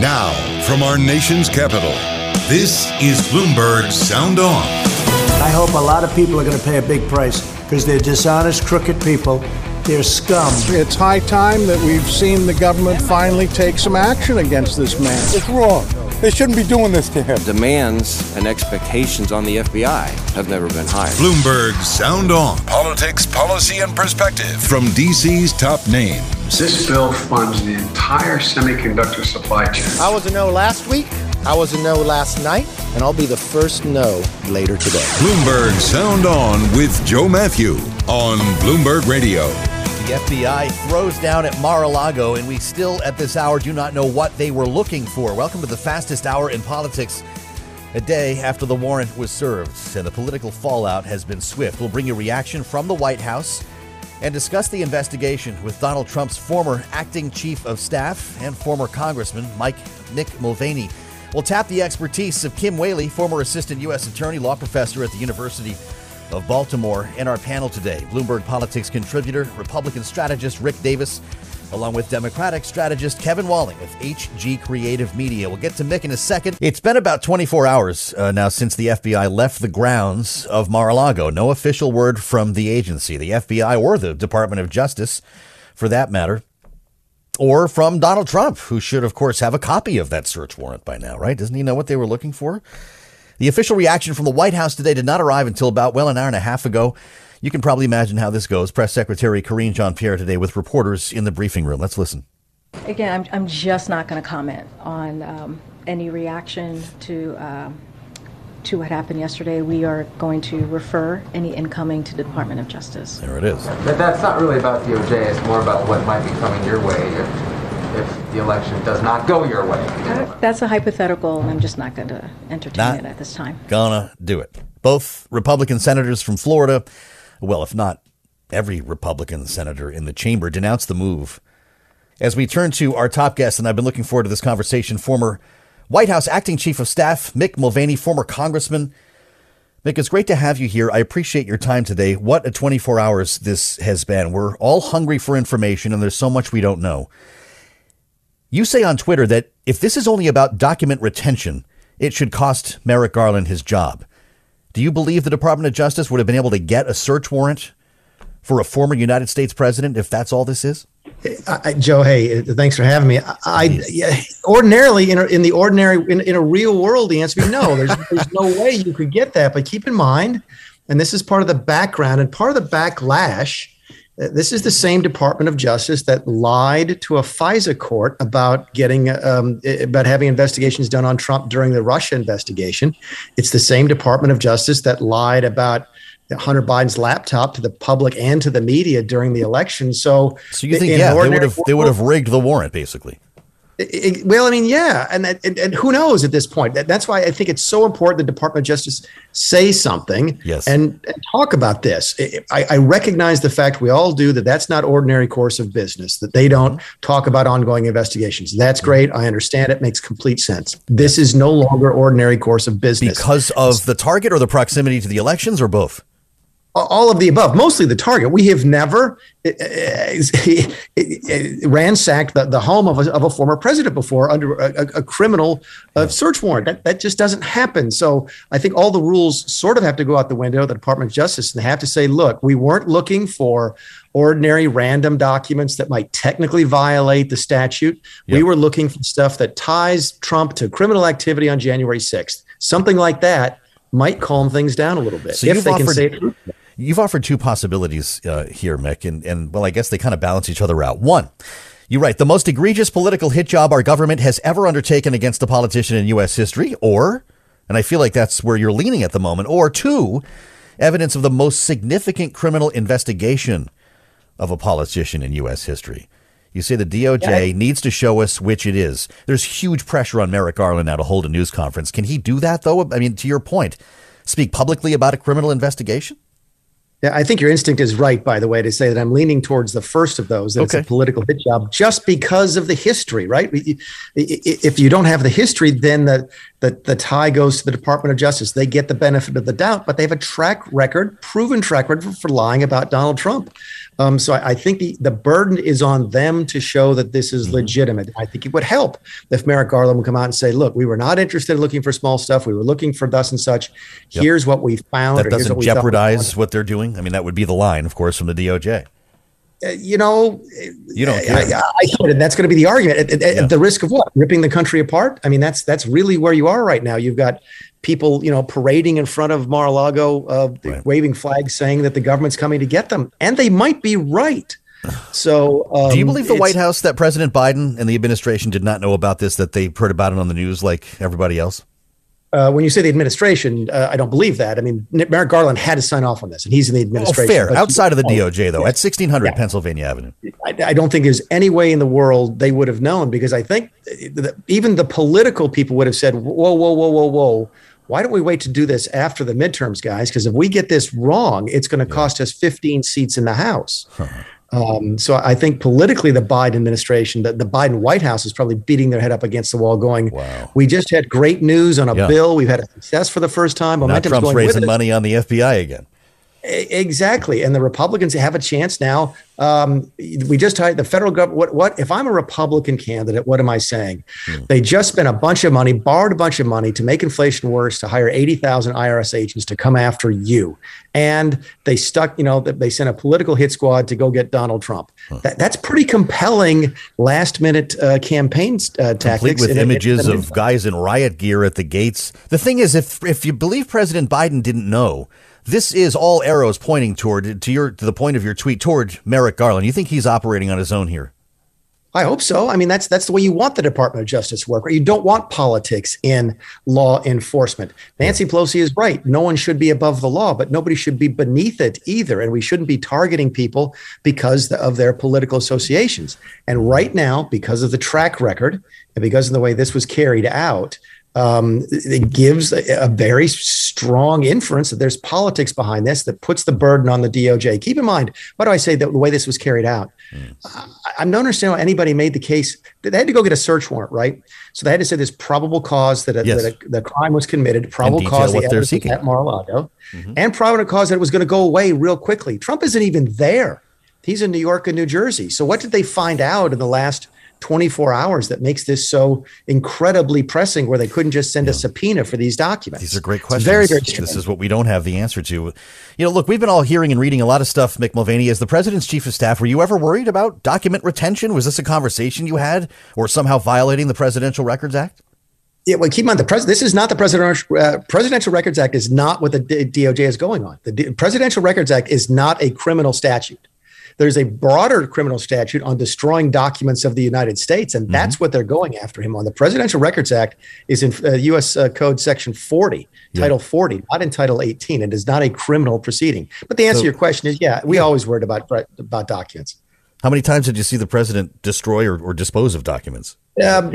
Now, from our nation's capital, this is Bloomberg Sound On. I hope a lot of people are going to pay a big price because they're dishonest, crooked people. They're scum. It's high time that we've seen the government finally take some action against this man. It's wrong. They shouldn't be doing this to him. Demands and expectations on the FBI have never been higher. Bloomberg Sound On. Politics, policy, and perspective from DC's top names. This bill funds the entire semiconductor supply chain. I was a no last week. I was a no last night, and I'll be the first no later today. Bloomberg Sound On with Joe Matthew on Bloomberg Radio. The FBI throws down at Mar a Lago, and we still, at this hour, do not know what they were looking for. Welcome to the fastest hour in politics. A day after the warrant was served, and the political fallout has been swift. We'll bring you reaction from the White House and discuss the investigation with Donald Trump's former acting chief of staff and former Congressman Mike Mick Mulvaney. We'll tap the expertise of Kim Wehle, former assistant U.S. attorney, law professor at the University of Baltimore in our panel today. Bloomberg Politics contributor, Republican strategist Rick Davis, along with Democratic strategist Kevin Walling of HG Creative Media. We'll get to Mick in a second. It's been about 24 hours uh, now since the FBI left the grounds of Mar a Lago. No official word from the agency, the FBI, or the Department of Justice, for that matter. Or from Donald Trump, who should, of course, have a copy of that search warrant by now, right? Doesn't he know what they were looking for? The official reaction from the White House today did not arrive until about, well, an hour and a half ago. You can probably imagine how this goes. Press Secretary Karine Jean Pierre today with reporters in the briefing room. Let's listen. Again, I'm, I'm just not going to comment on um, any reaction to. Um, to what happened yesterday, we are going to refer any incoming to the Department of Justice. There it is. But that's not really about the DOJ. It's more about what might be coming your way if, if the election does not go your way. That's a hypothetical, and I'm just not going to entertain Not it at this time. Gonna do it. Both Republican senators from Florida, well, if not every Republican senator in the chamber, denounced the move. As we turn to our top guest, and I've been looking forward to this conversation, former White House acting chief of staff, Mick Mulvaney, former congressman. Mick, it's great to have you here. I appreciate your time today. What a 24 hours this has been. We're all hungry for information, and there's so much we don't know. You say on Twitter that if this is only about document retention, it should cost Merrick Garland his job. Do you believe the Department of Justice would have been able to get a search warrant for a former United States president if that's all this is? I, Joe, hey, uh, thanks for having me. I, I yeah, ordinarily in, a, in the ordinary in, in a real world, the answer would be no. There's there's no way you could get that. But keep in mind, and this is part of the background and part of the backlash. This is the same Department of Justice that lied to a FISA court about getting um, about having investigations done on Trump during the Russia investigation. It's the same Department of Justice that lied about Hunter Biden's laptop to the public and to the media during the election. So, So you think, yeah, they would have they would have rigged the warrant, basically. It- it- well, I mean, yeah, and, and and who knows at this point? That, that's why I think it's so important the Department of Justice say something Yes. and, and talk about this. I, I I recognize the fact we all do that. That's not ordinary course of business. That they don't talk about ongoing investigations. That's great. I understand. It makes complete sense. This is no longer ordinary course of business Because of the target or the proximity to the elections or both? All of the above, mostly the target. We have never uh, uh, ransacked the, the home of a, of a former president before under a, a- criminal uh, search warrant. That, that just doesn't happen. So I think all the rules sort of have to go out the window, the Department of Justice, and they have to say, look, we weren't looking for ordinary random documents that might technically violate the statute. We were looking for stuff that ties Trump to criminal activity on January 6th. Something like that might calm things down a little bit So if they can say it. You've offered two possibilities uh, here, Mick, and, and well, I guess they kind of balance each other out. One, you write the most egregious political hit job our government has ever undertaken against a politician in U.S. history, or, and I feel like that's where you're leaning at the moment, or two, evidence of the most significant criminal investigation of a politician in U.S. history. You say the DOJ yeah. needs to show us which it is. There's huge pressure on Merrick Garland now to hold a news conference. Can he do that, though? I mean, to your point, speak publicly about a criminal investigation? Yeah, I think your instinct is right, by the way, to say that I'm leaning towards the first of those, that okay. it's a political hit job, just because of the history, right? If you don't have the history, then the, the, the tie goes to the Department of Justice. They get the benefit of the doubt, but they have a track record, proven track record for, for lying about Donald Trump. Um, so I, I, think the, the burden is on them to show that this is mm-hmm. legitimate. I think it would help if Merrick Garland would come out and say, look, we were not interested in looking for small stuff. We were looking for thus and such. Yep. Here's what we found. That doesn't what jeopardize what they're doing. I mean, that would be the line, of course, from the DOJ. Uh, you know, you don't care. I, I, and that's going to be the argument. At, at, yeah. at, the risk of what? Ripping the country apart? I mean, that's that's really where you are right now. You've got people, you know, parading in front of Mar-a-Lago, uh, right. waving flags, saying that the government's coming to get them, and they might be right. So, um, do you believe the White House that President Biden and the administration did not know about this? That they heard about it on the news like everybody else? Uh, when you say the administration, uh, I don't believe that. I mean, Merrick Garland had to sign off on this, and he's in the administration. Oh, fair. Outside of the DOJ, though, yeah. at 1600 yeah. Pennsylvania Avenue. I, I, don't think there's any way in the world they would have known because I think even the political people would have said, whoa, whoa, whoa, whoa, whoa why don't we wait to do this after the midterms, guys? Because if we get this wrong, it's going to yeah. cost us 15 seats in the House. Huh. Um, so I think politically, the Biden administration, the, the Biden White House is probably beating their head up against the wall, going, wow. "We just had great news on a yeah. bill. We've had a success for the first time. Now Trump's raising money on the FBI again." Exactly, and the Republicans have a chance now. Um, we just hired the federal government. What, what if I'm a Republican candidate? What am I saying? Hmm. They just spent a bunch of money, borrowed a bunch of money to make inflation worse, to hire eighty thousand IRS agents to come after you, and they stuck. You know, they sent a political hit squad to go get Donald Trump. Huh. That, that's pretty compelling last minute uh, campaign uh, tactics. Complete with images of guys in riot gear at the gates. The thing is, if if you believe President Biden didn't know this is all arrows pointing toward to your to the point of your tweet toward Merrick Garland. You think he's operating on his own here? I hope so. I mean, that's that's the way you want the Department of Justice work. Right? You don't want politics in law enforcement. Nancy Pelosi is right. No one should be above the law, but nobody should be beneath it either. And we shouldn't be targeting people because of their political associations. And right now, because of the track record and because of the way this was carried out, um, it gives a, a, very strong inference that there's politics behind this that puts the burden on the DOJ. Keep in mind, why do I say that the way this was carried out? Mm. I, I don't understand how anybody made the case. that They had to go get a search warrant, right? So they had to say there's probable cause that, a, yes. that a, the crime was committed, probable cause the evidence at Mar-a-Lago, mm-hmm. and probable cause that it was going to go away real quickly. Trump isn't even there. He's in New York and New Jersey. So what did they find out in the last – 24 hours that makes this so incredibly pressing where they couldn't just send yeah. a subpoena for these documents? These are great questions. It's very, very strange. This is what we don't have the answer to. You know, look, we've been all hearing and reading a lot of stuff, Mick Mulvaney. As the president's chief of staff, were you ever worried about document retention? Was this a conversation you had or somehow violating the Presidential Records Act? Yeah, well, keep in mind the president. This is not the presidential uh, Presidential Records Act. Is not what the D- DOJ is going on. The D- Presidential Records Act is not a criminal statute. There's a broader criminal statute on destroying documents of the United States, and mm-hmm. that's what they're going after him on. The Presidential Records Act is in uh, U.S. Uh, Code Section 40, yeah. Title 40, not in Title 18. It is not a criminal proceeding. But the answer so, to your question is, yeah, we yeah. always worried about about documents. How many times did you see the president destroy or, or dispose of documents? Um,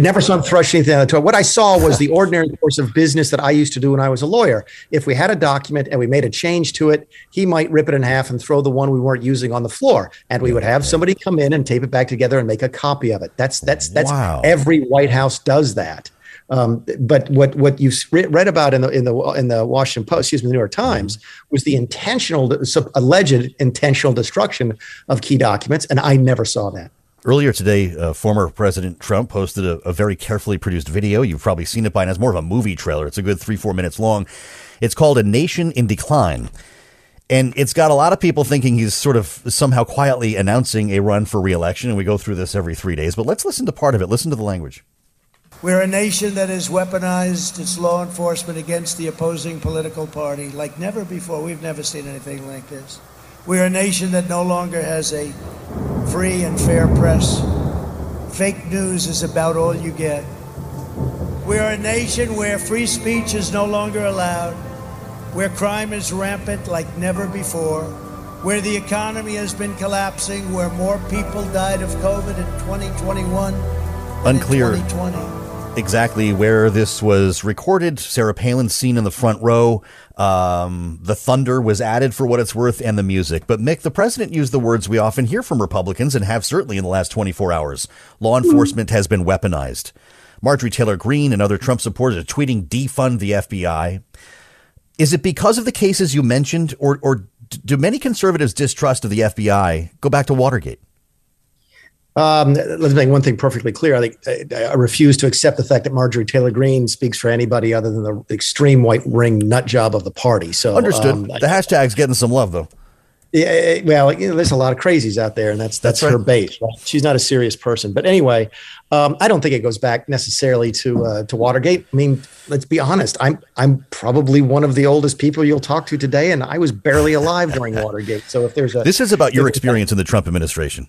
never saw him thrush anything on the toilet. What I saw was the ordinary course of business that I used to do when I was a lawyer. If we had a document and we made a change to it, he might rip it in half and throw the one we weren't using on the floor, and we would have somebody come in and tape it back together and make a copy of it. That's that's that's wow. every White House does that. Um, but what what you read about in the in the in the Washington Post, excuse me, the New York Times, mm-hmm. was the intentional, alleged intentional destruction of key documents, and I never saw that. Earlier today, uh, former President Trump posted a, a, very carefully produced video. You've probably seen it by now. It's more of a movie trailer. It's a good three, four minutes long. It's called A Nation in Decline. And it's got a lot of people thinking he's sort of somehow quietly announcing a run for reelection. And we go through this every three days. But let's listen to part of it. Listen to the language. We're a nation that has weaponized its law enforcement against the opposing political party like never before. We've never seen anything like this. We're a nation that no longer has a free and fair press. Fake news is about all you get. We're a nation where free speech is no longer allowed, where crime is rampant like never before, where the economy has been collapsing, where more people died of COVID in 2021 than Unclear. in 2020 exactly where this was recorded. Sarah Palin's seen in the front row. Um, the thunder was added for what it's worth and the music. But Mick, the president used the words we often hear from Republicans and have certainly in the last 24 hours. Law enforcement has been weaponized. Marjorie Taylor Greene and other Trump supporters are tweeting defund the FBI. Is it because of the cases you mentioned, or, or do many conservatives' distrust of the FBI go back to Watergate? Um, let's make one thing perfectly clear. I think I, I refuse to accept the fact that Marjorie Taylor Greene speaks for anybody other than the extreme white ring nut job of the party. So understood. Um, the hashtag's getting some love though. Yeah, well, you know, there's a lot of crazies out there, and that's that's, that's her right. base. Right? She's not a serious person, but anyway, um, I don't think it goes back necessarily to uh, to Watergate. I mean, let's be honest. I'm I'm probably one of the oldest people you'll talk to today, and I was barely alive during Watergate. So if there's a this is about your experience in the Trump administration.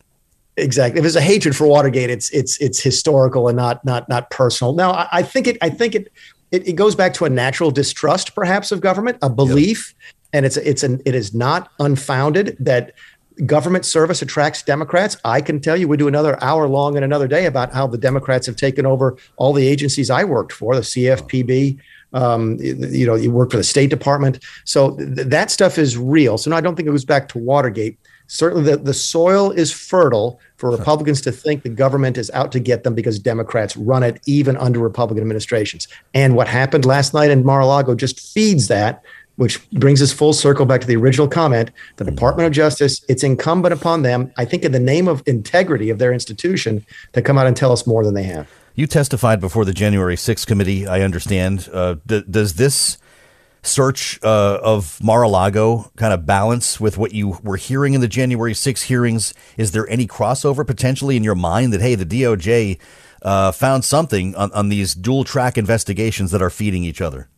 Exactly. If there's a hatred for Watergate, it's it's it's historical and not not not personal. Now, I, I think it I think it, it, it goes back to a natural distrust, perhaps, of government, a belief, yep. and it's it's an it is not unfounded that government service attracts Democrats. I can tell you, we do another hour long and another day about how the Democrats have taken over all the agencies I worked for, the CFPB. Um, you know, you work for the State Department, so th- that stuff is real. So no, I don't think it goes back to Watergate certainly the, the soil is fertile for Republicans to think the government is out to get them because Democrats run it even under Republican administrations. And what happened last night in Mar-a-Lago just feeds that, which brings us full circle back to the original comment. The Department of Justice, it's incumbent upon them, I think in the name of integrity of their institution, to come out and tell us more than they have. You testified before the January 6th committee, I understand. Uh, d- does this search uh, of Mar-a-Lago kind of balance with what you were hearing in the January 6 hearings? Is there any crossover potentially in your mind that, hey, the DOJ uh, found something on, on these dual track investigations that are feeding each other?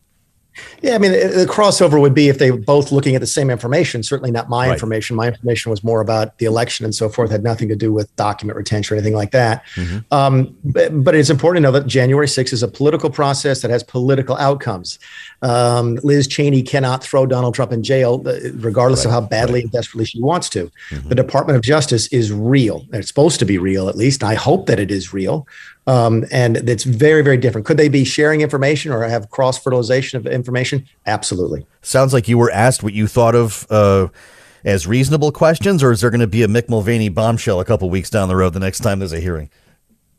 Yeah, I mean, the, crossover would be if they were both looking at the same information. Certainly not my right. information. My information was more about the election and so forth, had nothing to do with document retention or anything like that. Mm-hmm. Um, but, but, it's important to know that January 6th is a political process that has political outcomes. Um, Liz Cheney cannot throw Donald Trump in jail, uh, regardless right. of how badly right. and desperately she wants to. Mm-hmm. The Department of Justice is real. It's supposed to be real, at least. I hope that it is real. Um, and it's very, very different. Could they be sharing information or have cross fertilization of information? Absolutely. Sounds like you were asked what you thought of uh, as reasonable questions, or is there going to be a Mick Mulvaney bombshell a couple weeks down the road the next time there's a hearing?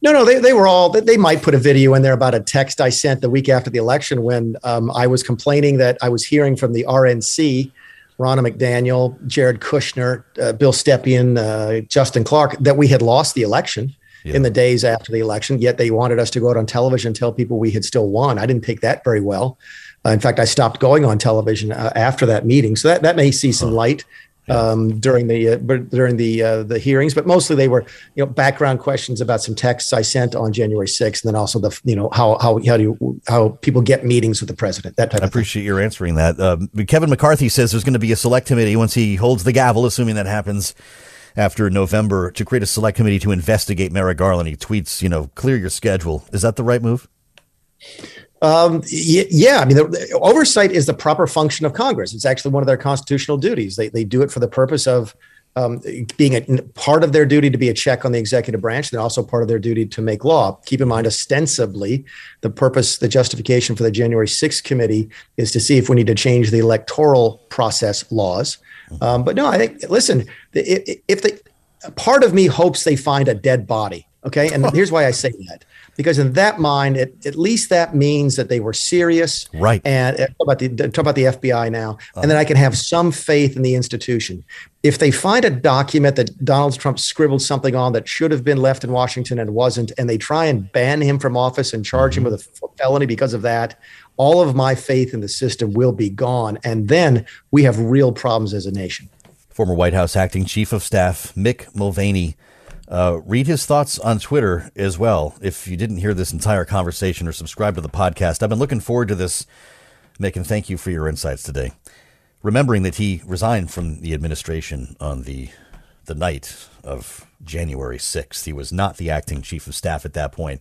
No, no, they, they were all, they might put a video in there about a text I sent the week after the election when um, I was complaining that I was hearing from the RNC, Ronna McDaniel, Jared Kushner, uh, Bill Stepien, uh, Justin Clark, that we had lost the election yeah. in the days after the election. Yet they wanted us to go out on television and tell people we had still won. I didn't take that very well. Uh, in fact, I stopped going on television uh, after that meeting. So that, that may see some light um, during the uh, during the uh, the hearings, but mostly they were you know background questions about some texts I sent on January 6th, and then also the you know how how how do you, how people get meetings with the president. That type. I appreciate your answering that. Uh, Kevin McCarthy says there's going to be a select committee once he holds the gavel, assuming that happens after November, to create a select committee to investigate Merrick Garland. He tweets, you know, clear your schedule. Is that the right move? Um, yeah, I mean, the, the oversight is the proper function of Congress. It's actually one of their constitutional duties. They, they do it for the purpose of um, being a part of their duty to be a check on the executive branch, and also part of their duty to make law. Keep in mind, ostensibly, the purpose, the justification for the January 6th committee is to see if we need to change the electoral process laws. Um, but no, I think, listen, if, if they, part of me hopes they find a dead body. Okay. And here's why I say that because in that mind, it, at least that means that they were serious. Right. And uh, talk about the talk about the FBI now, uh-huh. and then I can have some faith in the institution. If they find a document that Donald Trump scribbled something on that should have been left in Washington and wasn't, and they try and ban him from office and charge mm-hmm. him with a felony because of that, all of my faith in the system will be gone, and then we have real problems as a nation. Former White House acting chief of staff Mick Mulvaney uh, read his thoughts on Twitter as well. If you didn't hear this entire conversation or subscribe to the podcast, I've been looking forward to this. And thank you for your insights today. Remembering that he resigned from the administration on the the night of January 6th. He was not the acting chief of staff at that point.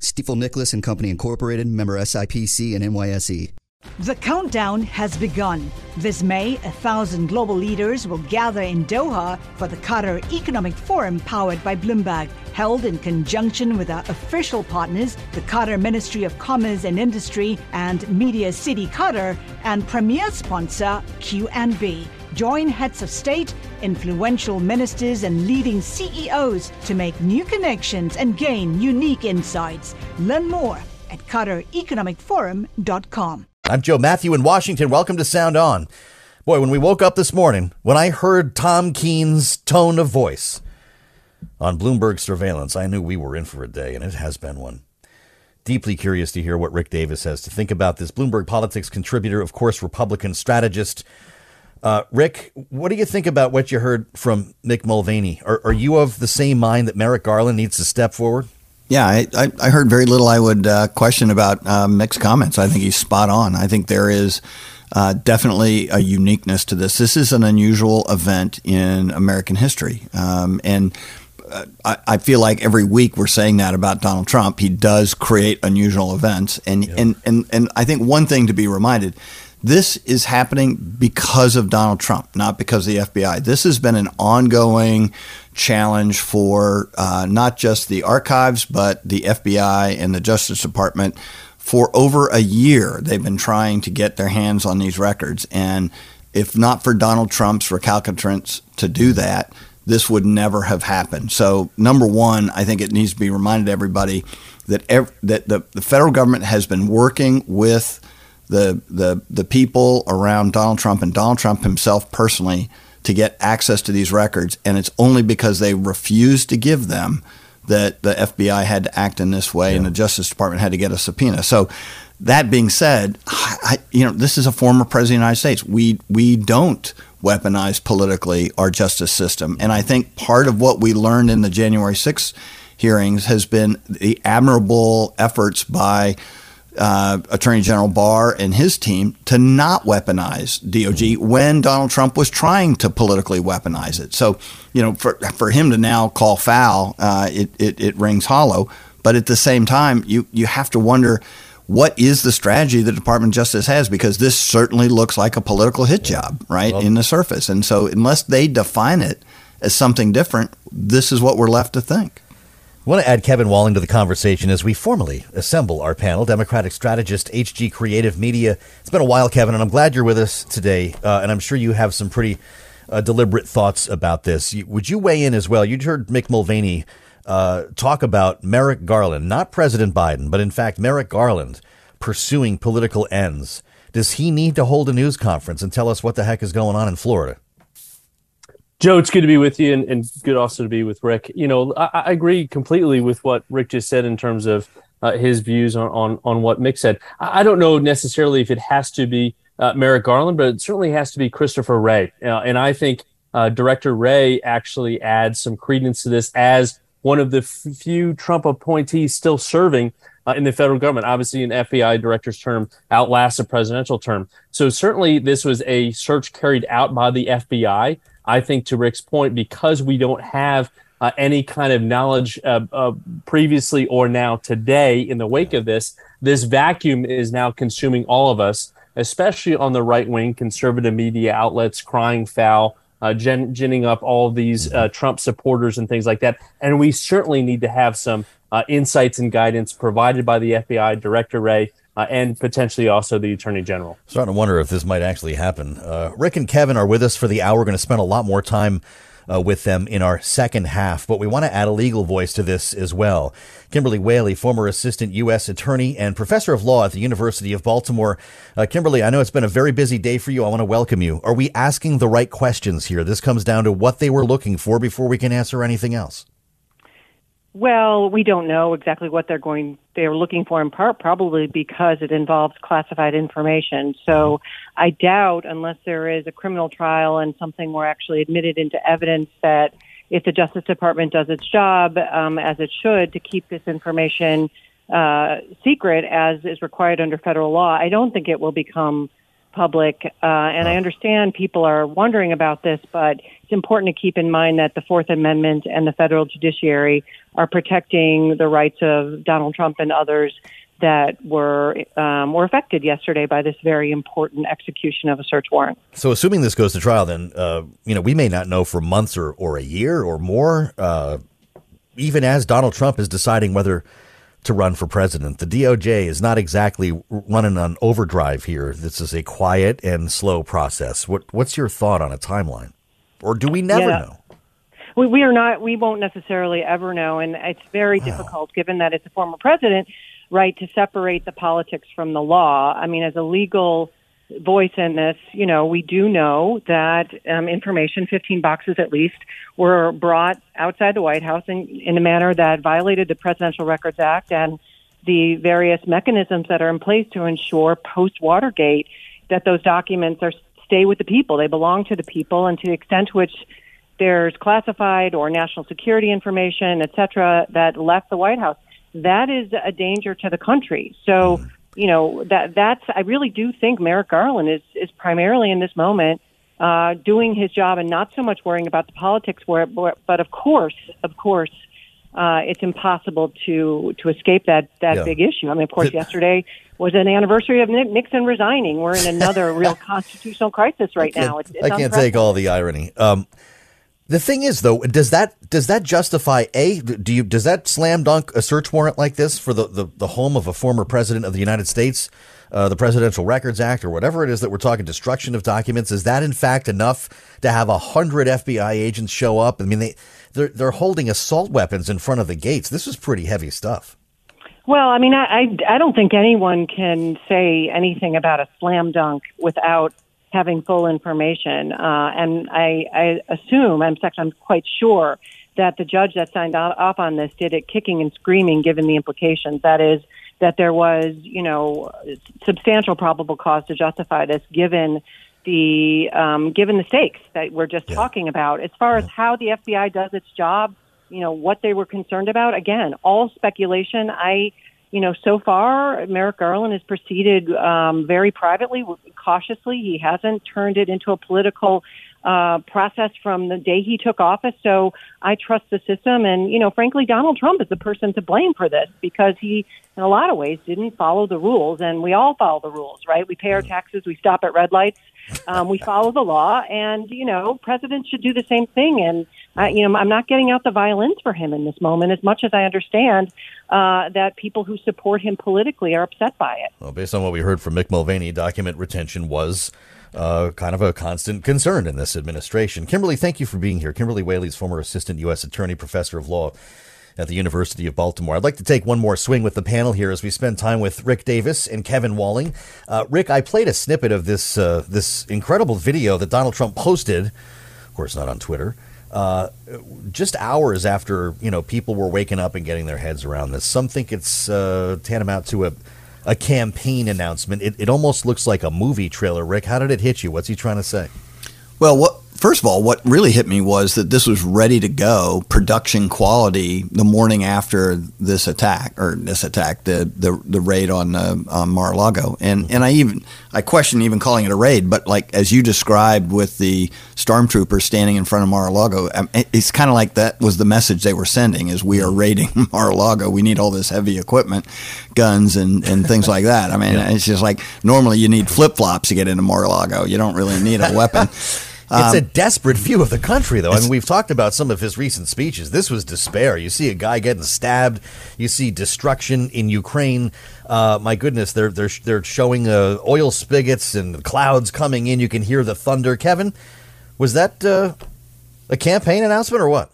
Stifel Nicolaus and Company Incorporated, member SIPC and NYSE. The countdown has begun. This May, a thousand global leaders will gather in Doha for the Qatar Economic Forum powered by Bloomberg, held in conjunction with our official partners, the Qatar Ministry of Commerce and Industry and Media City Qatar, and premier sponsor QNB. Join heads of state, influential ministers, and leading CEOs to make new connections and gain unique insights. Learn more at QatarEconomicForum.com. I'm Joe Matthew in Washington. Welcome to Sound On. Boy, when we woke up this morning, when I heard Tom Keene's tone of voice on Bloomberg surveillance, I knew we were in for a day, and it has been one. Deeply curious to hear what Rick Davis has to think about this. Bloomberg Politics contributor, of course, Republican strategist. Uh, Rick, what do you think about what you heard from Mick Mulvaney? Are, are you of the same mind that Merrick Garland needs to step forward? Yeah, I, I, I heard very little I would uh, question about uh, Mick's comments. I think he's spot on. I think there is uh, definitely a uniqueness to this. This is an unusual event in American history. Um, and uh, I, I, feel like every week we're saying that about Donald Trump. He does create unusual events. And, yeah. and, and, and I think one thing to be reminded this is happening because of Donald Trump, not because of the FBI. This has been an ongoing challenge for uh, not just the archives, but the FBI and the Justice Department. For over a year, they've been trying to get their hands on these records. And if not for Donald Trump's recalcitrance to do that, this would never have happened. So, number one, I think it needs to be reminded everybody that ev- that the, the federal government has been working with the the the people around Donald Trump and Donald Trump himself personally to get access to these records, and it's only because they refused to give them that the FBI had to act in this way, yeah. and the Justice Department had to get a subpoena. So. That being said, I, you know this is a former president of the United States. We we don't weaponize politically our justice system, and I think part of what we learned in the January 6th hearings has been the admirable efforts by uh, Attorney General Barr and his team to not weaponize DOJ when Donald Trump was trying to politically weaponize it. So, you know, for, for him to now call foul, uh, it, it, it rings hollow. But at the same time, you, you have to wonder what is the strategy the Department of Justice has because this certainly looks like a political hit job, right, well, in the surface. And so, unless they define it as something different, this is what we're left to think. I want to add Kevin Walling to the conversation as we formally assemble our panel. Democratic strategist, HG Creative Media. It's been a while, Kevin, and I'm glad you're with us today. Uh, and I'm sure you have some pretty uh, deliberate thoughts about this. would you weigh in as well? You heard Mick Mulvaney uh, talk about Merrick Garland, not President Biden, but in fact Merrick Garland pursuing political ends. Does he need to hold a news conference and tell us what the heck is going on in Florida? Joe, it's good to be with you and, and good also to be with Rick. You know, I, I, agree completely with what Rick just said in terms of uh, his views on, on, on what Mick said. I, I, don't know necessarily if it has to be uh, Merrick Garland, but it certainly has to be Christopher Wray. Uh, and I think uh, Director Wray actually adds some credence to this as one of the few Trump appointees still serving uh, in the federal government. Obviously, an FBI director's term outlasts a presidential term. So certainly this was a search carried out by the FBI. I think to Rick's point, because we don't have uh, any kind of knowledge uh, uh, previously or now today in the wake of this, this vacuum is now consuming all of us, especially on the right wing conservative media outlets crying foul, uh, ginning up all these uh, Trump supporters and things like that. And we certainly need to have some uh, insights and guidance provided by the FBI Director Wray. Uh, and potentially also the Attorney General. Starting to wonder if this might actually happen. Uh, Rick and Kevin are with us for the hour. We're going to spend a lot more time uh, with them in our second half, but we want to add a legal voice to this as well. Kimberly Wehle, former assistant U.S. attorney and professor of law at the University of Baltimore. Uh, Kimberly, I know it's been a very busy day for you. I want to welcome you. Are we asking the right questions here? This comes down to what they were looking for before we can answer anything else. Well, we don't know exactly what they're going they're looking for in part probably because it involves classified information. So I doubt unless there is a criminal trial and something were actually admitted into evidence that if the Justice Department does its job um, as it should to keep this information uh, secret as is required under federal law, I don't think it will become public. Uh, and I understand people are wondering about this, but it's important to keep in mind that the Fourth Amendment and the federal judiciary are protecting the rights of Donald Trump and others that were um, were affected yesterday by this very important execution of a search warrant. So, assuming this goes to trial, then uh, you know we may not know for months or, or a year or more, uh, even as Donald Trump is deciding whether to run for president. The DOJ is not exactly running on overdrive here. This is a quiet and slow process. What, what's your thought on a timeline? Or do we never yeah. know? We, we are not, we won't necessarily ever know. And it's very wow. difficult given that it's a former president, right, to separate the politics from the law. I mean, as a legal voice in this, you know, we do know that um, information, 15 boxes at least, were brought outside the White House in, in a manner that violated the Presidential Records Act and the various mechanisms that are in place to ensure post Watergate that those documents are stay with the people. They belong to the people, and to the extent to which there's classified or national security information, et cetera, that left the White House, that is a danger to the country. So you know that that's I really do think Merrick Garland is is primarily in this moment uh, doing his job and not so much worrying about the politics. Where, but of course, of course, uh, it's impossible to to escape that that yeah. big issue. I mean, of course, yesterday was an anniversary of Nixon resigning. We're in another real constitutional crisis right now. It's, it's I can't take all the irony. Um, the thing is, though, does that does that justify a? Do you does that slam dunk a search warrant like this for the the, the home of a former president of the United States, uh, the Presidential Records Act, or whatever it is that we're talking, destruction of documents? Is that in fact enough to have a hundred FBI agents show up? I mean, they they're they're holding assault weapons in front of the gates. This is pretty heavy stuff. Well, I mean, I, I, I don't think anyone can say anything about a slam dunk without having full information. Uh, and I, I assume, I'm, I'm quite sure, that the judge that signed off on this did it kicking and screaming given the implications. That is, that there was, you know, substantial probable cause to justify this given the um, given the stakes that we're just yeah. talking about. As far as how the FBI does its job, you know, what they were concerned about, again, all speculation. I you know, so far, Merrick Garland has proceeded um, very privately, cautiously. He hasn't turned it into a political uh, process from the day he took office. So I trust the system. And, you know, frankly, Donald Trump is the person to blame for this because he, in a lot of ways, didn't follow the rules. And we all follow the rules, right? We pay our taxes, we stop at red lights, um, we follow the law. And, you know, presidents should do the same thing. And, uh, you know, I'm not getting out the violins for him in this moment as much as I understand uh, that people who support him politically are upset by it. Well, based on what we heard from Mick Mulvaney, document retention was uh, kind of a constant concern in this administration. Kimberly, thank you for being here. Kimberly Wehle's former assistant U.S. attorney, professor of law at the University of Baltimore. I'd like to take one more swing with the panel here as we spend time with Rick Davis and Kevin Walling. Uh, Rick, I played a snippet of this uh, this incredible video that Donald Trump posted, of course not on Twitter, uh, just hours after you know people were waking up and getting their heads around this. Some think it's uh, tantamount to a a campaign announcement. It, it almost looks like a movie trailer. Rick, how did it hit you? What's he trying to say? Well, what first of all, what really hit me was that this was ready to go, production quality, the morning after this attack or this attack, the the, the raid on, uh, on Mar-a-Lago, and and I even I question even calling it a raid, but like as you described with the stormtroopers standing in front of Mar-a-Lago, um, it's kind of like that was the message they were sending: is we are raiding Mar-a-Lago, we need all this heavy equipment, guns and and things like that. I mean, yeah. it's just like normally you need flip flops to get into Mar-a-Lago, you don't really need a weapon. It's a desperate view of the country, though. I mean, we've talked about some of his recent speeches. This was despair. You see a guy getting stabbed. You see destruction in Ukraine. Uh, my goodness, they're they're they're showing uh, oil spigots and clouds coming in. You can hear the thunder. Kevin, was that uh, a campaign announcement or what?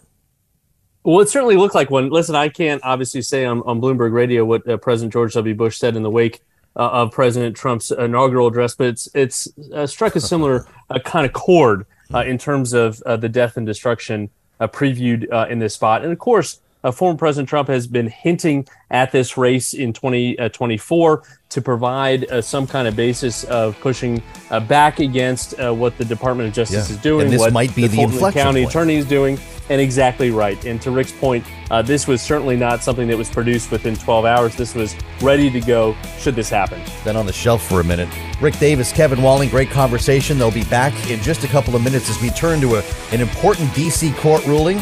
Well, it certainly looked like one. Listen, I can't obviously say on, on Bloomberg Radio what uh, President George W. Bush said in the wake uh, of President Trump's inaugural address, but it's it's uh, struck a similar uh, kind of chord uh, in terms of uh, the death and destruction previewed in this spot. And of course, Uh, former President Trump has been hinting at this race in 2024 uh, to provide uh, some kind of basis of pushing back against what the Department of Justice Yeah. is doing, And this what might be the inflection County point. Attorney is doing, and exactly right. And to Rick's point, uh, this was certainly not something that was produced within 12 hours. This was ready to go should this happen. Been on the shelf for a minute. Rick Davis, Kevin Walling, great conversation. They'll be back in just a couple of minutes as we turn to a, an important D.C. court ruling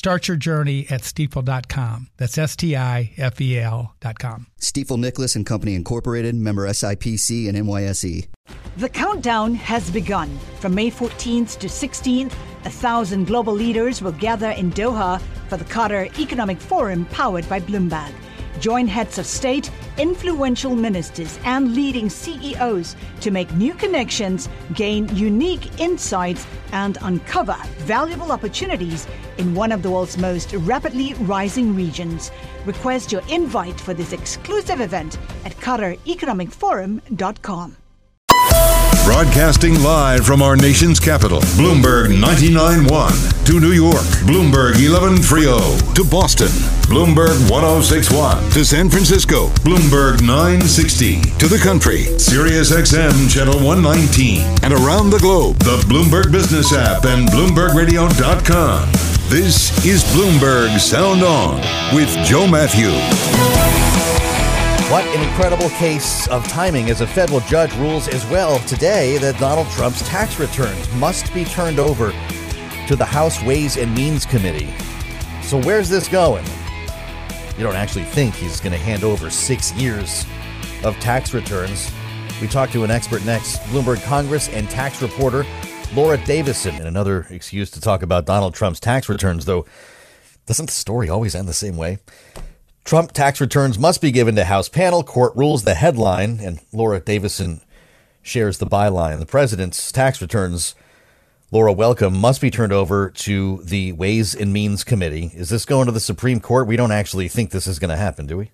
Start your journey at stifel.com. That's S T I F E L.com. Stifel Nicolaus and Company Incorporated, member SIPC and NYSE. The countdown has begun. From May 14th to 16th, a thousand global leaders will gather in Doha for the Qatar Economic Forum powered by Bloomberg. Join heads of state, influential ministers, and leading CEOs to make new connections, gain unique insights, and uncover valuable opportunities in one of the world's most rapidly rising regions. Request your invite for this exclusive event at QatarEconomicForum.com. Broadcasting live from our nation's capital, Bloomberg 99.1. To New York, Bloomberg 11.30. To Boston, Bloomberg 1061. To San Francisco, Bloomberg 960. To the country, Sirius XM Channel 119. And around the globe, the Bloomberg Business app and BloombergRadio.com. This is Bloomberg Sound On with Joe Matthew. What an incredible case of timing as a federal judge rules as well today that Donald Trump's tax returns must be turned over to the House Ways and Means Committee. So, where's this going? You don't actually think he's going to hand over six years of tax returns. We talked to an expert next Bloomberg Congress and tax reporter Laura Davison, and another excuse to talk about Donald Trump's tax returns, though. Doesn't the story always end the same way? Trump tax returns must be given to House panel. Court rules the headline, and Laura Davison shares the byline. The president's tax returns, Laura, welcome, must be turned over to the Ways and Means Committee. Is this going to the Supreme Court? We don't actually think this is going to happen, do we?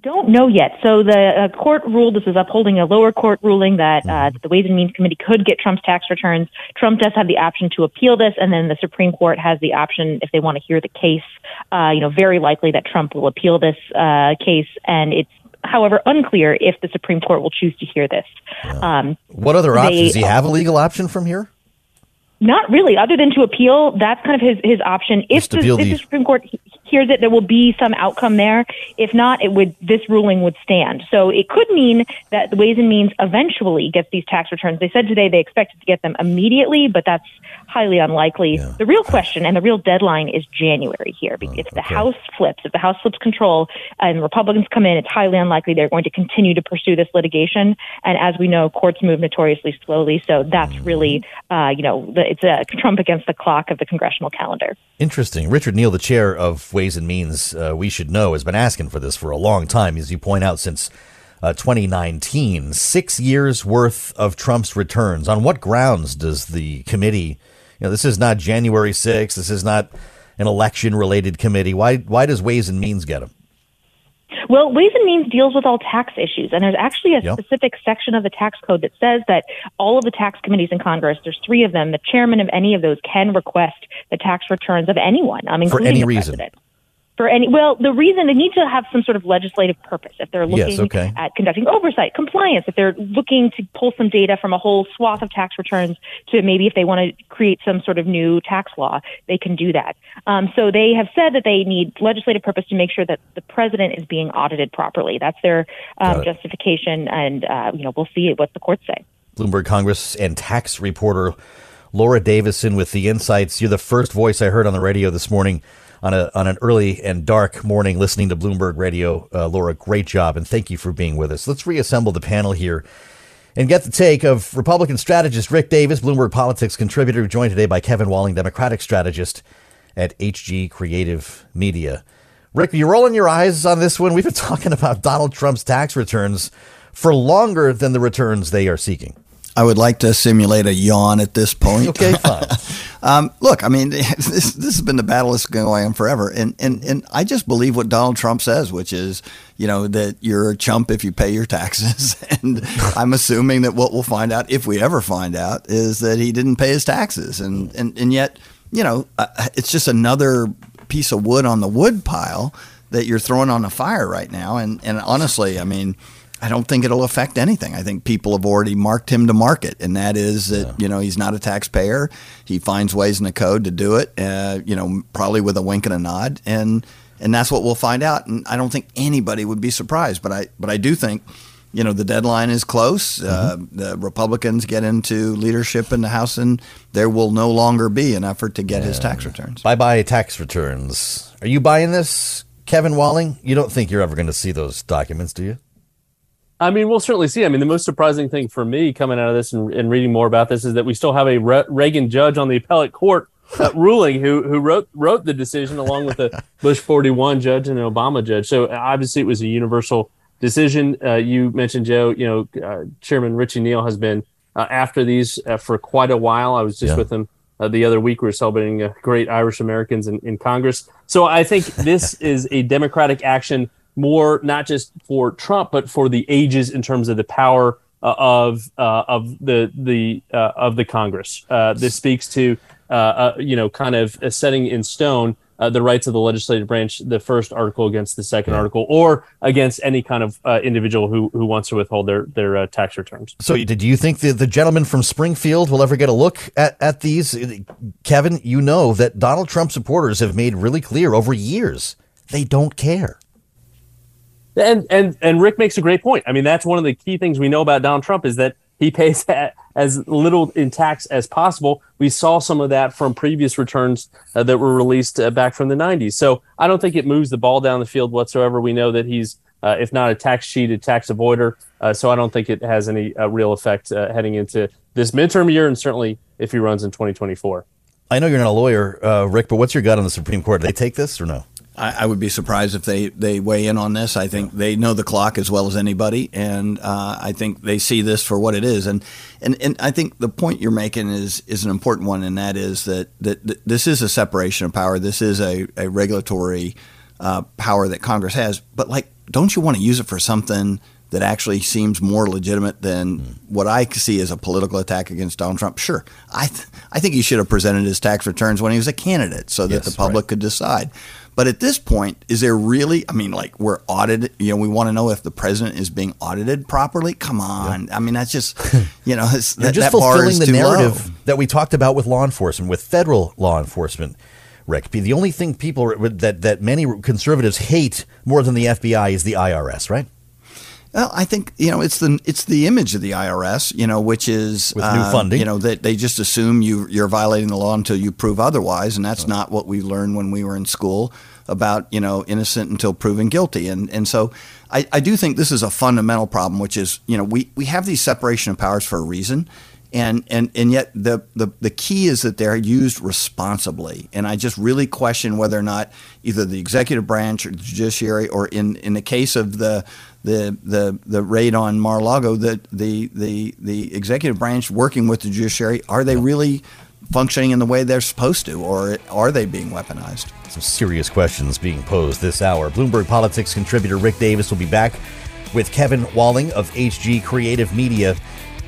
Don't know yet. So the uh, court ruled this is upholding a lower court ruling that uh, the Ways and Means Committee could get Trump's tax returns. Trump does have the option to appeal this, and then the Supreme Court has the option if they want to hear the case. Uh, you know, very likely that Trump will appeal this uh, case, and it's however unclear if the Supreme Court will choose to hear this. Um, What other they- options? Does he have a legal option from here? Not really, other than to appeal. That's kind of his, his option. If the, if the. Supreme Court he- that there will be some outcome there. If not, it would this ruling would stand. So it could mean that the Ways and Means eventually gets these tax returns. They said today they expected to get them immediately, but that's highly unlikely. The real question and the real deadline is January here. Because if the House flips, if the House flips control and Republicans come in, it's highly unlikely they're going to continue to pursue this litigation. And as we know, courts move notoriously slowly. So that's really, uh, you know, it's a Trump against the clock of the congressional calendar. Interesting. Richard Neal, the chair of Ways and Means, uh, we should know, has been asking for this for a long time, as you point out, since uh, 2019. Six years worth of Trump's returns. On what grounds does the committee, you know, this is not January 6th, this is not an election related committee. Why, why does Ways and Means get them? Well, Ways and Means deals with all tax issues, and there's actually a Yep. specific section of the tax code that says that all of the tax committees in Congress, there's three of them, the chairman of any of those can request the tax returns of anyone, um, For including any the reason. president. For any, well, the reason they need to have some sort of legislative purpose. If they're Yes, looking okay. at conducting oversight, compliance, if they're looking to pull some data from a whole swath of tax returns to maybe if they want to create some sort of new tax law, they can do that. Um, so they have said that they need legislative purpose to make sure that the president is being audited properly. That's their um, justification, and uh, you know we'll see what the courts say. Bloomberg Congress and tax reporter Laura Davison with the insights. You're the first voice I heard on the radio this morning on a on an early and dark morning listening to Bloomberg Radio. Uh, Laura, great job and thank you for being with us. Let's reassemble the panel here and get the take of Republican strategist Rick Davis, Bloomberg Politics contributor, joined today by Kevin Walling, Democratic strategist at HG Creative Media. Rick, you're rolling your eyes on this one? We've been talking about Donald Trump's tax returns for longer than the returns they are seeking. I would like to simulate a yawn at this point. Okay, fine. um, look, I mean, this, this has been the battle that's going on forever, and, and and I just believe what Donald Trump says, which is, you know, that you're a chump if you pay your taxes, and I'm assuming that what we'll find out, if we ever find out, is that he didn't pay his taxes, and and and yet, you know, uh, it's just another piece of wood on the wood pile that you're throwing on the fire right now, and and honestly, I mean. I don't think it'll affect anything. I think people have already marked him to market, and that is that you know he's not a taxpayer. He finds ways in the code to do it. Uh, you know, probably with a wink and a nod, and and that's what we'll find out. And I don't think anybody would be surprised. But I but I do think. You know the deadline is close. Uh, the Republicans get into leadership in the House, and there will no longer be an effort to get his tax returns. Bye bye tax returns. Are you buying this, Kevin Walling? You don't think you're ever going to see those documents, do you? I mean, we'll certainly see. I mean, the most surprising thing for me coming out of this and, and reading more about this is that we still have a Re- Reagan judge on the appellate court uh, ruling who who wrote wrote the decision along with a Bush 41 judge and an Obama judge. So obviously, it was a universal decision. Uh, you mentioned Joe. You know, uh, Chairman Richie Neal has been uh, after these uh, for quite a while. I was just Yeah. with him uh, the other week. We were celebrating uh, great Irish Americans in, in Congress. So I think this is a Democratic action more not just for Trump, but for the ages in terms of the power uh, of uh, of the the uh, of the Congress. Uh, this speaks to uh, uh, you know kind of setting in stone. Uh, the rights of the legislative branch, the first article against the second article, or against any kind of uh, individual who who wants to withhold their their uh, tax returns. So, did you think that the gentleman from Springfield will ever get a look at, at these? Kevin, you know that Donald Trump supporters have made really clear over years they don't care. And and and Rick makes a great point. I mean, that's one of the key things we know about Donald Trump is that he pays as little in tax as possible. We saw some of that from previous returns uh, that were released uh, back from the 90s. So I don't think it moves the ball down the field whatsoever. We know that he's, uh, if not a tax cheat, a tax avoider. Uh, so I don't think it has any uh, real effect uh, heading into this midterm year, and certainly if he runs in 2024. I know you're not a lawyer, Rick, but what's your gut on the Supreme Court? Did they take this or no? I, I would be surprised if they, they weigh in on this. I think they know the clock as well as anybody, and uh, I think they see this for what it is. And, and and I think the point you're making is is an important one, and that is that that, that this is a separation of power. This is a, a regulatory uh, power that Congress has. But like, don't you want to use it for something? That actually seems more legitimate than what I see as a political attack against Donald Trump. Sure, I th- I think he should have presented his tax returns when he was a candidate, so that Yes, the public could decide. But at this point, is there really? I mean, like we're audited. You know, we want to know if the president is being audited properly. Come on, I mean that's just you know that, just that fulfilling is the narrative low. that we talked about with law enforcement, with federal law enforcement. Rick, the only thing people that that many conservatives hate more than the FBI is the IRS, right? Well, I think you know it's the it's the image of the IRS, you know, which is With new uh, funding. You know that they just assume you you're violating the law until you prove otherwise, and that's not what we learned when we were in school about you know innocent until proven guilty, and and so I, I do think this is a fundamental problem, which is you know we we have these separation of powers for a reason. And, and and yet the, the the key is that they're used responsibly, and I just really question whether or not either the executive branch or the judiciary, or in, in the case of the the the the raid on Mar-a-Lago, that the the the executive branch working with the judiciary are they really functioning in the way they're supposed to, or are they being weaponized? Some serious questions being posed this hour. Bloomberg Politics contributor Rick Davis will be back with Kevin Walling of HG Creative Media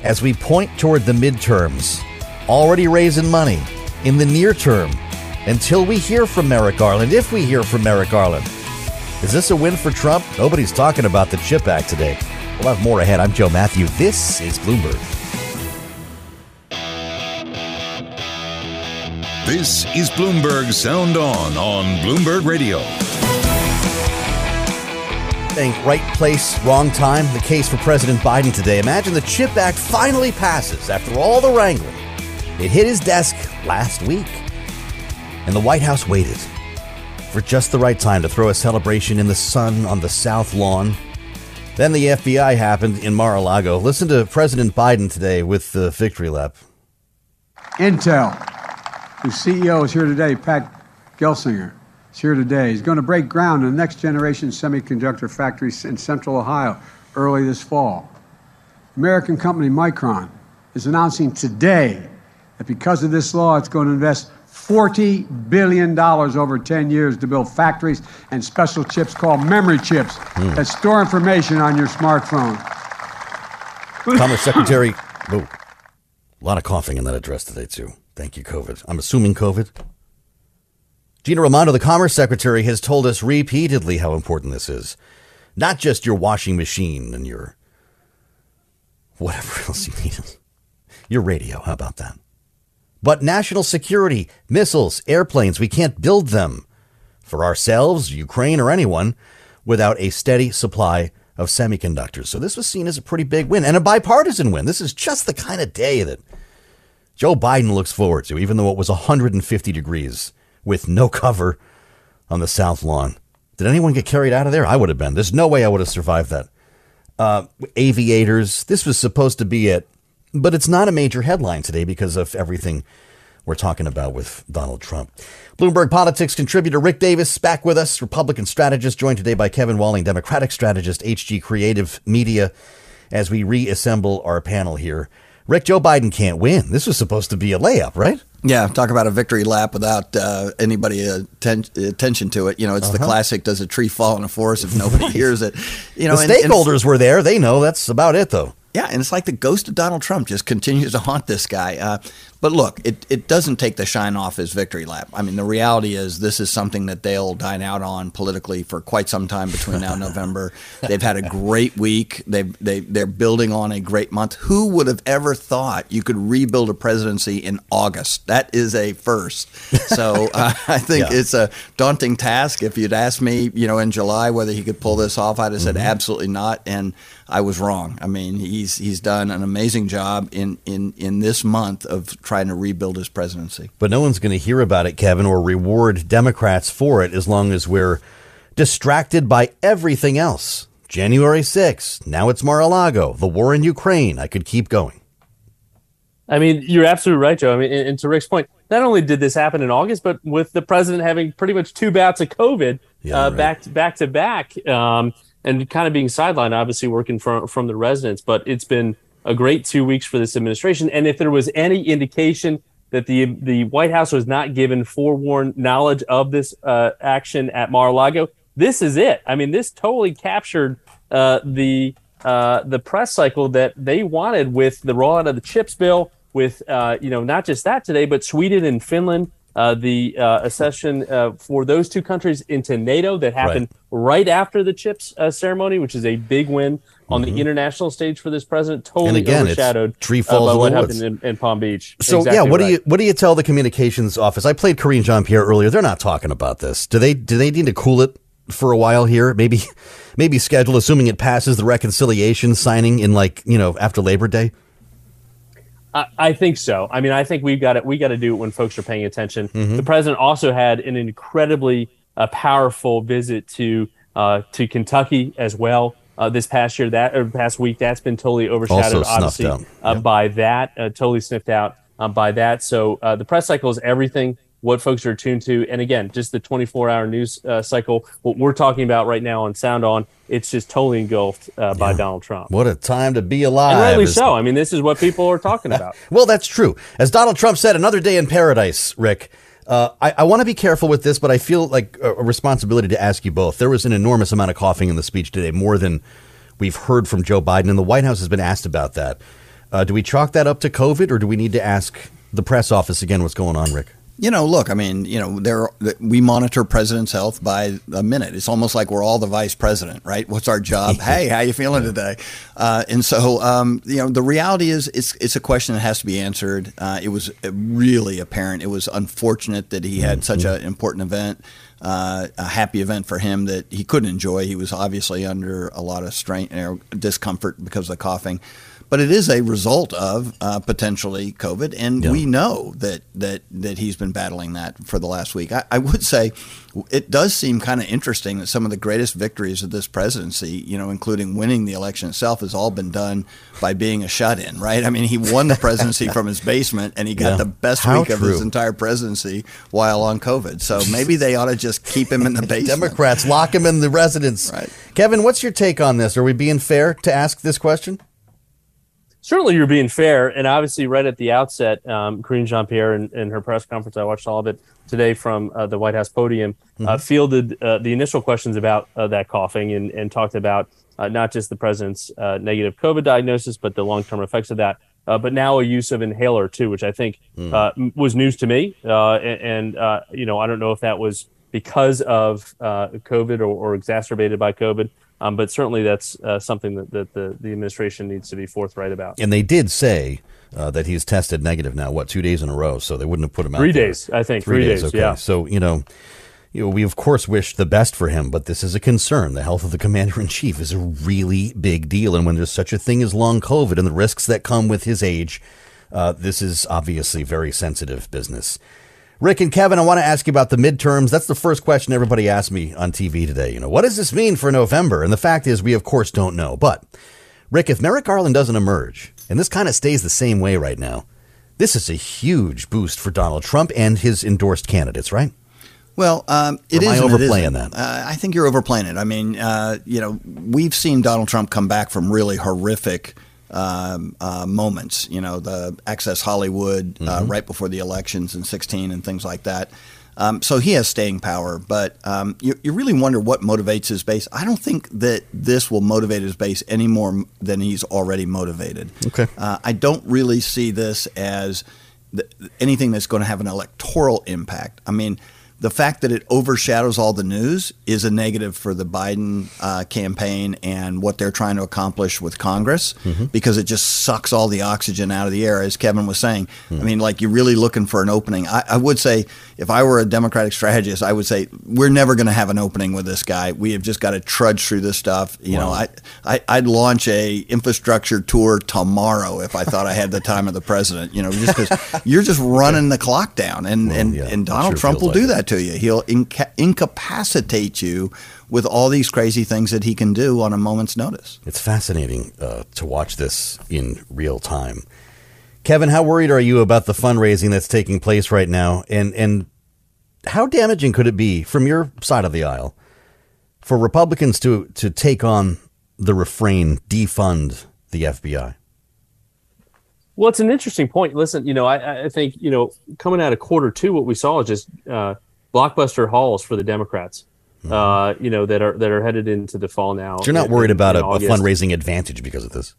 as we point toward the midterms, already raising money in the near term until we hear from Merrick Garland, if we hear from Merrick Garland. Is this a win for Trump? Nobody's talking about the CHIP Act today. We'll have more ahead. I'm Joe Matthew. This is Bloomberg. This is Bloomberg Sound On on Bloomberg Radio. Think right place, wrong time. The case for President Biden today. Imagine the CHIP Act finally passes after all the wrangling. It hit his desk last week, and the White House waited for just the right time to throw a celebration in the sun on the South Lawn. Then the FBI happened in Mar a Lago. Listen to President Biden today with the victory lap. Intel whose CEO is here today, Pat Gelsinger, is here today. He's going to break ground in the next generation semiconductor factory in central Ohio early this fall. American company Micron is announcing today that because of this law, it's going to invest $40 billion over 10 years to build factories and special chips called memory chips mm. that store information on your smartphone. Commerce Secretary, oh, a lot of coughing in that address today, too. Thank you, COVID. I'm assuming COVID. Gina Raimondo, the Commerce Secretary, has told us repeatedly how important this is. Not just your washing machine and your whatever else you need. Your radio, how about that? But national security, missiles, airplanes, we can't build them for ourselves, Ukraine, or anyone without a steady supply of semiconductors. So this was seen as a pretty big win and a bipartisan win. This is just the kind of day that Joe Biden looks forward to, even though it was 150 degrees with no cover on the South Lawn. Did anyone get carried out of there? I would have been. There's no way I would have survived that. Uh, aviators, this was supposed to be it, but it's not a major headline today because of everything we're talking about with Donald Trump. Bloomberg Politics contributor Rick Davis back with us, Republican strategist, joined today by Kevin Walling, Democratic strategist, HG Creative Media, as we reassemble our panel here. Rick, Joe Biden can't win. This was supposed to be a layup, right? Yeah, talk about a victory lap without uh, anybody atten- attention to it. You know, it's uh-huh. the classic: does a tree fall in a forest if nobody hears it? You know, the stakeholders and, were there; they know. That's about it, though. Yeah, and it's like the ghost of Donald Trump just continues to haunt this guy. Uh, but look, it, it doesn't take the shine off his victory lap. I mean, the reality is this is something that they'll dine out on politically for quite some time between now and November. They've had a great week. They've, they, they're building on a great month. Who would have ever thought you could rebuild a presidency in August? That is a first. So uh, I think yeah. it's a daunting task. If you'd asked me, you know, in July whether he could pull this off, I'd have said mm-hmm. absolutely not. And I was wrong. I mean, he's he's done an amazing job in in in this month of trying to rebuild his presidency. But no one's going to hear about it, Kevin, or reward Democrats for it as long as we're distracted by everything else. January 6th, now it's Mar-a-Lago, the war in Ukraine. I could keep going. I mean, you're absolutely right, Joe. I mean, and to Rick's point, not only did this happen in August, but with the president having pretty much two bouts of COVID yeah, uh, right. back to back to back. Um, and kind of being sidelined, obviously working from from the residence. But it's been a great two weeks for this administration. And if there was any indication that the the White House was not given forewarned knowledge of this uh, action at Mar-a-Lago, this is it. I mean, this totally captured uh, the uh, the press cycle that they wanted with the rollout of the chips bill. With uh, you know not just that today, but Sweden and Finland uh, the uh, accession uh, for those two countries into NATO that happened right, right after the CHIPS uh, ceremony, which is a big win on mm-hmm. the international stage for this president. Totally and again, overshadowed tree uh, falls by what happened in, in, Palm Beach. So exactly yeah, what right. do you what do you tell the communications office? I played Karine Jean Pierre earlier. They're not talking about this. Do they? Do they need to cool it for a while here? Maybe, maybe schedule, assuming it passes the reconciliation signing in like you know after Labor Day. I, think so. I mean, I think we've got it. We got to do it when folks are paying attention. Mm-hmm. The president also had an incredibly uh, powerful visit to uh, to Kentucky as well uh, this past year. That or past week, that's been totally overshadowed, obviously, uh, by that. Uh, totally sniffed out um, by that. So uh, the press cycle is everything what folks are tuned to. And again, just the 24 hour news uh, cycle, what we're talking about right now on Sound On, it's just totally engulfed uh, by Donald Trump. What a time to be alive. And rightly so. I mean, this is what people are talking about. well, that's true. As Donald Trump said, another day in paradise, Rick. Uh, I, I want to be careful with this, but I feel like a, a responsibility to ask you both. There was an enormous amount of coughing in the speech today, more than we've heard from Joe Biden, and the White House has been asked about that. Uh, do we chalk that up to COVID, or do we need to ask the press office again what's going on, Rick? You know, look, I mean, you know, there we monitor president's health by a minute. It's almost like we're all the vice president, right? What's our job? hey, how you feeling today? Uh, and so, um, you know, the reality is, it's it's a question that has to be answered. Uh, it was really apparent. It was unfortunate that he had such an important event. Uh, a happy event for him that he couldn't enjoy. He was obviously under a lot of strain, know, discomfort because of the coughing but it is a result of uh, potentially COVID, and we know that that that he's been battling that for the last week. I, I would say it does seem kind of interesting that some of the greatest victories of this presidency, you know, including winning the election itself, has all been done by being a shut-in, right? I mean, he won the presidency from his basement, and he got Yeah. the best How week of his entire presidency while on COVID. So maybe they ought to just keep him in the basement. Democrats lock him in the residence. Right. Kevin, what's your take on this? Are we being fair to ask this question? Certainly you're being fair and obviously right at the outset um, Karine jean-pierre in, in her press conference i watched all of it today from uh, the white house podium uh, Mhm. fielded uh, the initial questions about uh, that coughing and, and talked about uh, not just the president's uh, negative covid diagnosis but the long-term effects of that uh, but now a use of inhaler too which i think Mm. uh, was news to me uh, and, uh, you know i don't know if that was because of uh, covid or, or exacerbated by covid um, but certainly that's uh, something that, that the, the administration needs to be forthright about And they did say uh, that he's tested negative now. What two days in a row? So they wouldn't have put him out. Three there. days, I think. Three days, Okay. yeah. So you know, you know, we of course wish the best for him, but this is a concern. The health of the commander in chief is a really big deal, and when there's such a thing as long COVID and the risks that come with his age, uh, this is obviously very sensitive business. Rick and Kevin, I want to ask you about the midterms. That's the first question everybody asked me on TV today. You know, what does this mean for November? And the fact is, we of course don't know. But Rick, if Merrick Garland doesn't emerge, and this kind of stays the same way right now, this is a huge boost for Donald Trump and his endorsed candidates, right? Well, um, it Or am I is overplaying that? Uh, I think you're overplaying it. I mean, uh, you know, we've seen Donald Trump come back from really horrific um, uh, moments. You know, the Access Hollywood uh, Mhm. right before the elections in 16 and things like that. Um, so he has staying power, but um, you, you really wonder what motivates his base. I don't think that this will motivate his base any more than he's already motivated. Okay. Uh, I don't really see this as th- anything that's going to have an electoral impact. I mean, the fact that it overshadows all the news is a negative for the Biden uh, campaign and what they're trying to accomplish with Congress Mhm. because it just sucks all the oxygen out of the air, as Kevin was saying. I mean, like you're really looking for an opening. I, I would say, if I were a Democratic strategist, I would say we're never going to have an opening with this guy. We have just got to trudge through this stuff. You know, I, I I'd launch a infrastructure tour tomorrow if I thought I had the time of the president. You know, just because you're just running the clock down, and and, and Donald sure Trump will like do that to you. He'll inca- incapacitate you with all these crazy things that he can do on a moment's notice. It's fascinating uh, to watch this in real time. Kevin, how worried are you about the fundraising that's taking place right now, and and how damaging could it be from your side of the aisle for Republicans to to take on the refrain defund the FBI? Well, it's an interesting point. Listen, you know, I, I think you know, coming out of quarter two, what we saw is just uh, blockbuster hauls for the Democrats. Uh, you know, that are that are headed into the fall now. So you're not in- worried about a, a fundraising advantage because of this.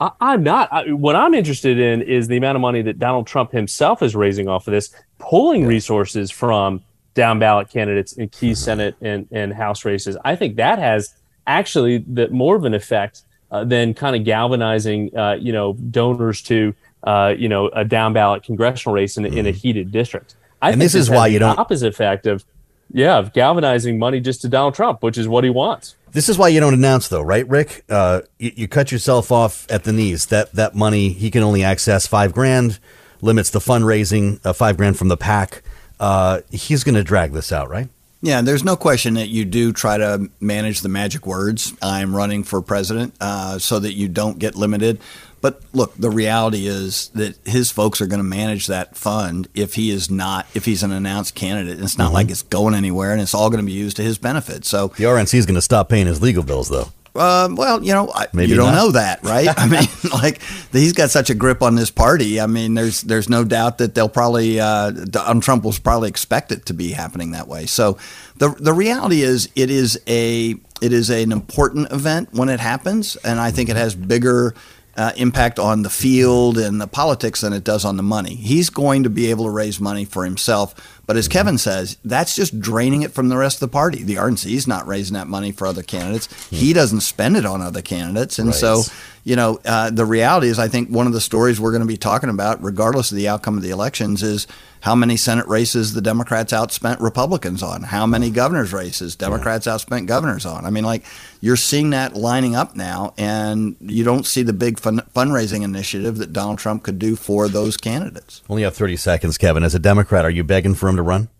I, I'm not. I, what I'm interested in is the amount of money that Donald Trump himself is raising off of this, pulling resources from down ballot candidates in key Senate and, and House races. I think that has actually the, more of an effect uh, than kind of galvanizing, uh, you know, donors to, uh, you know, a down ballot congressional race in, a in a heated district. I And this is why you don't- opposite effect of, yeah, of galvanizing money just to Donald Trump, which is what he wants. This is why you don't announce, though, right, Rick? Uh, you, you cut yourself off at the knees. That that money he can only access five grand, limits the fundraising uh, five grand from the PAC. Uh, he's going to drag this out, right? Yeah, there's no question that you do try to manage the magic words. I'm running for president uh, so that you don't get limited. But look, the reality is that his folks are going to manage that fund if he is not, if he's an announced candidate. It's not mm-hmm. like it's going anywhere and it's all going to be used to his benefit. So the RNC is going to stop paying his legal bills, though. Uh, well, you know, Maybe you don't not. know that, right? I mean, like he's got such a grip on this party. I mean, there's there's no doubt that they'll probably uh, Donald Trump will probably expect it to be happening that way. So the the reality is, it is a it is an important event when it happens, and I think it has bigger uh, impact on the field and the politics than it does on the money. He's going to be able to raise money for himself, but as Kevin says, that's just draining it from the rest of the party. The RNC is not raising that money for other candidates. He doesn't spend it on other candidates, and right. so you know uh, the reality is, I think one of the stories we're going to be talking about, regardless of the outcome of the elections, is how many Senate races the Democrats outspent Republicans on, how many governor's races Democrats yeah. outspent governors on. I mean, like you're seeing that lining up now, and you don't see the big fun- fundraising initiative that Donald Trump could do for those candidates. Only have 30 seconds, Kevin. As a Democrat, are you begging for him to run?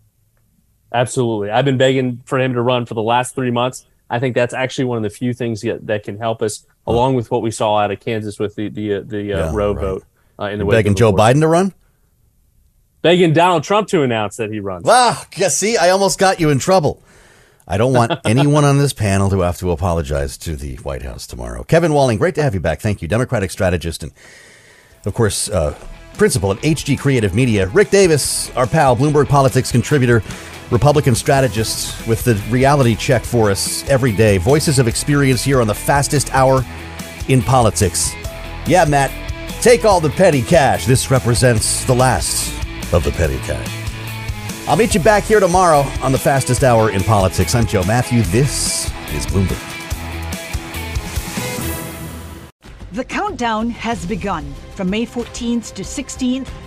Absolutely. I've been begging for him to run for the last three months. I think that's actually one of the few things that, that can help us, along with what we saw out of Kansas with the the, uh, the uh, yeah, Roe right. vote uh, in the way begging Joe Biden to run begging Donald Trump to announce that he runs. Ah, see, I almost got you in trouble. I don't want anyone on this panel to have to apologize to the White House tomorrow. Kevin Walling, great to have you back. Thank you. Democratic strategist and, of course, uh, principal at HG Creative Media. Rick Davis, our pal, Bloomberg Politics contributor, Republican strategists with the reality check for us every day. Voices of experience here on the fastest hour in politics. Yeah, Matt, take all the petty cash. This represents the last of the petty cash. I'll meet you back here tomorrow on the fastest hour in politics. I'm Joe Matthew. This is Bloomberg. The countdown has begun. From May 14th to 16th,